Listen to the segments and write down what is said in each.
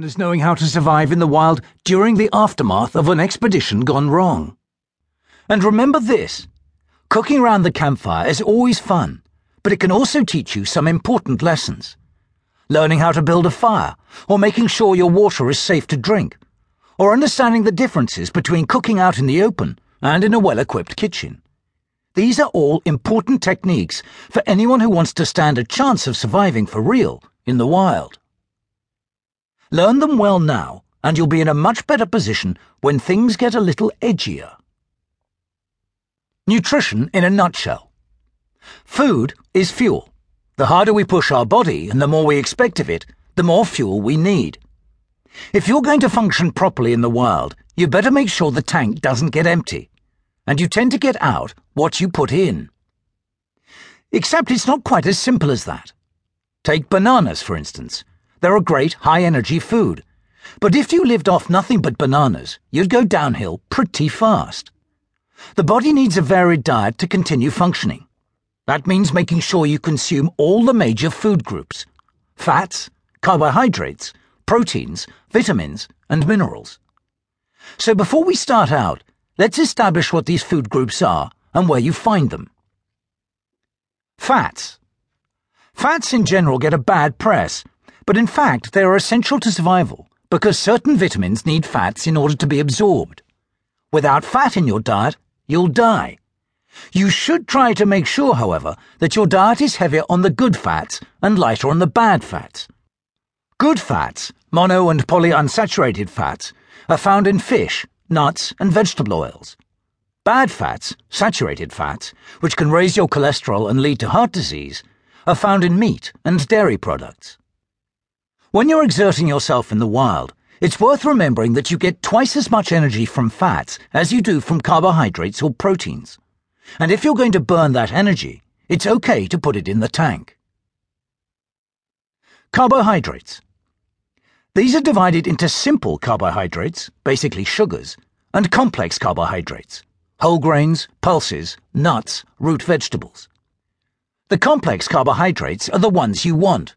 as knowing how to survive in the wild during the aftermath of an expedition gone wrong. And remember this cooking around the campfire is always fun, but it can also teach you some important lessons. Learning how to build a fire, or making sure your water is safe to drink, or understanding the differences between cooking out in the open and in a well equipped kitchen. These are all important techniques for anyone who wants to stand a chance of surviving for real in the wild. Learn them well now, and you'll be in a much better position when things get a little edgier. Nutrition in a nutshell. Food is fuel. The harder we push our body and the more we expect of it, the more fuel we need. If you're going to function properly in the wild, you better make sure the tank doesn't get empty, and you tend to get out what you put in. Except it's not quite as simple as that. Take bananas, for instance. They're a great high energy food. But if you lived off nothing but bananas, you'd go downhill pretty fast. The body needs a varied diet to continue functioning. That means making sure you consume all the major food groups fats, carbohydrates, proteins, vitamins, and minerals. So before we start out, let's establish what these food groups are and where you find them. Fats. Fats in general get a bad press but in fact they are essential to survival because certain vitamins need fats in order to be absorbed. Without fat in your diet, you'll die. You should try to make sure, however, that your diet is heavier on the good fats and lighter on the bad fats. Good fats, mono and polyunsaturated fats, are found in fish, nuts, and vegetable oils. Bad fats, saturated fats, which can raise your cholesterol and lead to heart disease, are found in meat and dairy products. When you're exerting yourself in the wild, it's worth remembering that you get twice as much energy from fats as you do from carbohydrates or proteins. And if you're going to burn that energy, it's okay to put it in the tank. Carbohydrates. These are divided into simple carbohydrates, basically sugars, and complex carbohydrates, whole grains, pulses, nuts, root vegetables. The complex carbohydrates are the ones you want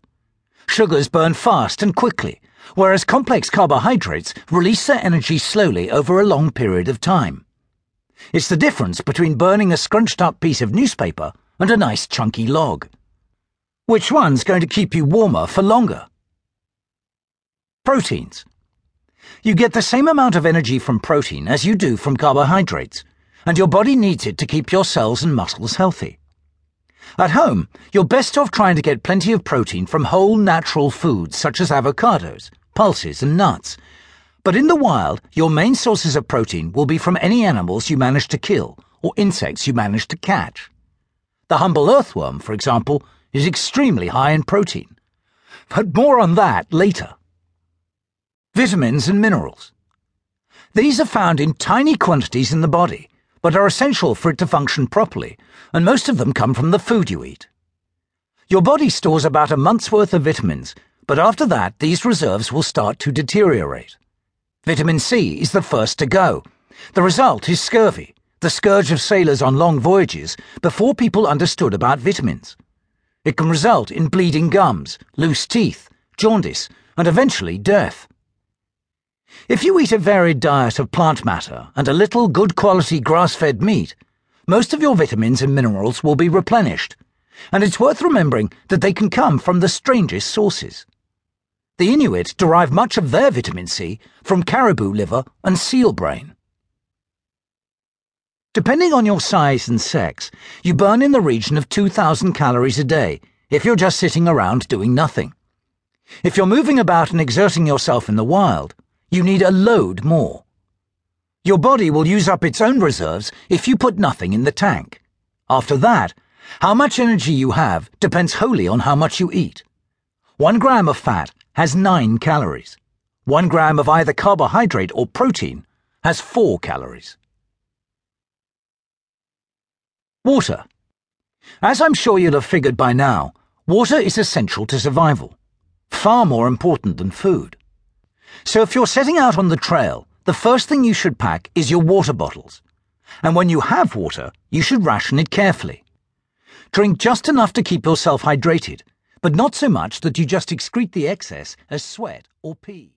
Sugars burn fast and quickly, whereas complex carbohydrates release their energy slowly over a long period of time. It's the difference between burning a scrunched up piece of newspaper and a nice chunky log. Which one's going to keep you warmer for longer? Proteins. You get the same amount of energy from protein as you do from carbohydrates, and your body needs it to keep your cells and muscles healthy. At home, you're best off trying to get plenty of protein from whole natural foods such as avocados, pulses, and nuts. But in the wild, your main sources of protein will be from any animals you manage to kill or insects you manage to catch. The humble earthworm, for example, is extremely high in protein. But more on that later. Vitamins and minerals. These are found in tiny quantities in the body but are essential for it to function properly, and most of them come from the food you eat. Your body stores about a month's worth of vitamins, but after that, these reserves will start to deteriorate. Vitamin C is the first to go. The result is scurvy, the scourge of sailors on long voyages before people understood about vitamins. It can result in bleeding gums, loose teeth, jaundice, and eventually death. If you eat a varied diet of plant matter and a little good quality grass fed meat, most of your vitamins and minerals will be replenished, and it's worth remembering that they can come from the strangest sources. The Inuit derive much of their vitamin C from caribou liver and seal brain. Depending on your size and sex, you burn in the region of 2,000 calories a day if you're just sitting around doing nothing. If you're moving about and exerting yourself in the wild, you need a load more. Your body will use up its own reserves if you put nothing in the tank. After that, how much energy you have depends wholly on how much you eat. One gram of fat has nine calories. One gram of either carbohydrate or protein has four calories. Water. As I'm sure you'll have figured by now, water is essential to survival. Far more important than food. So if you're setting out on the trail, the first thing you should pack is your water bottles. And when you have water, you should ration it carefully. Drink just enough to keep yourself hydrated, but not so much that you just excrete the excess as sweat or pee.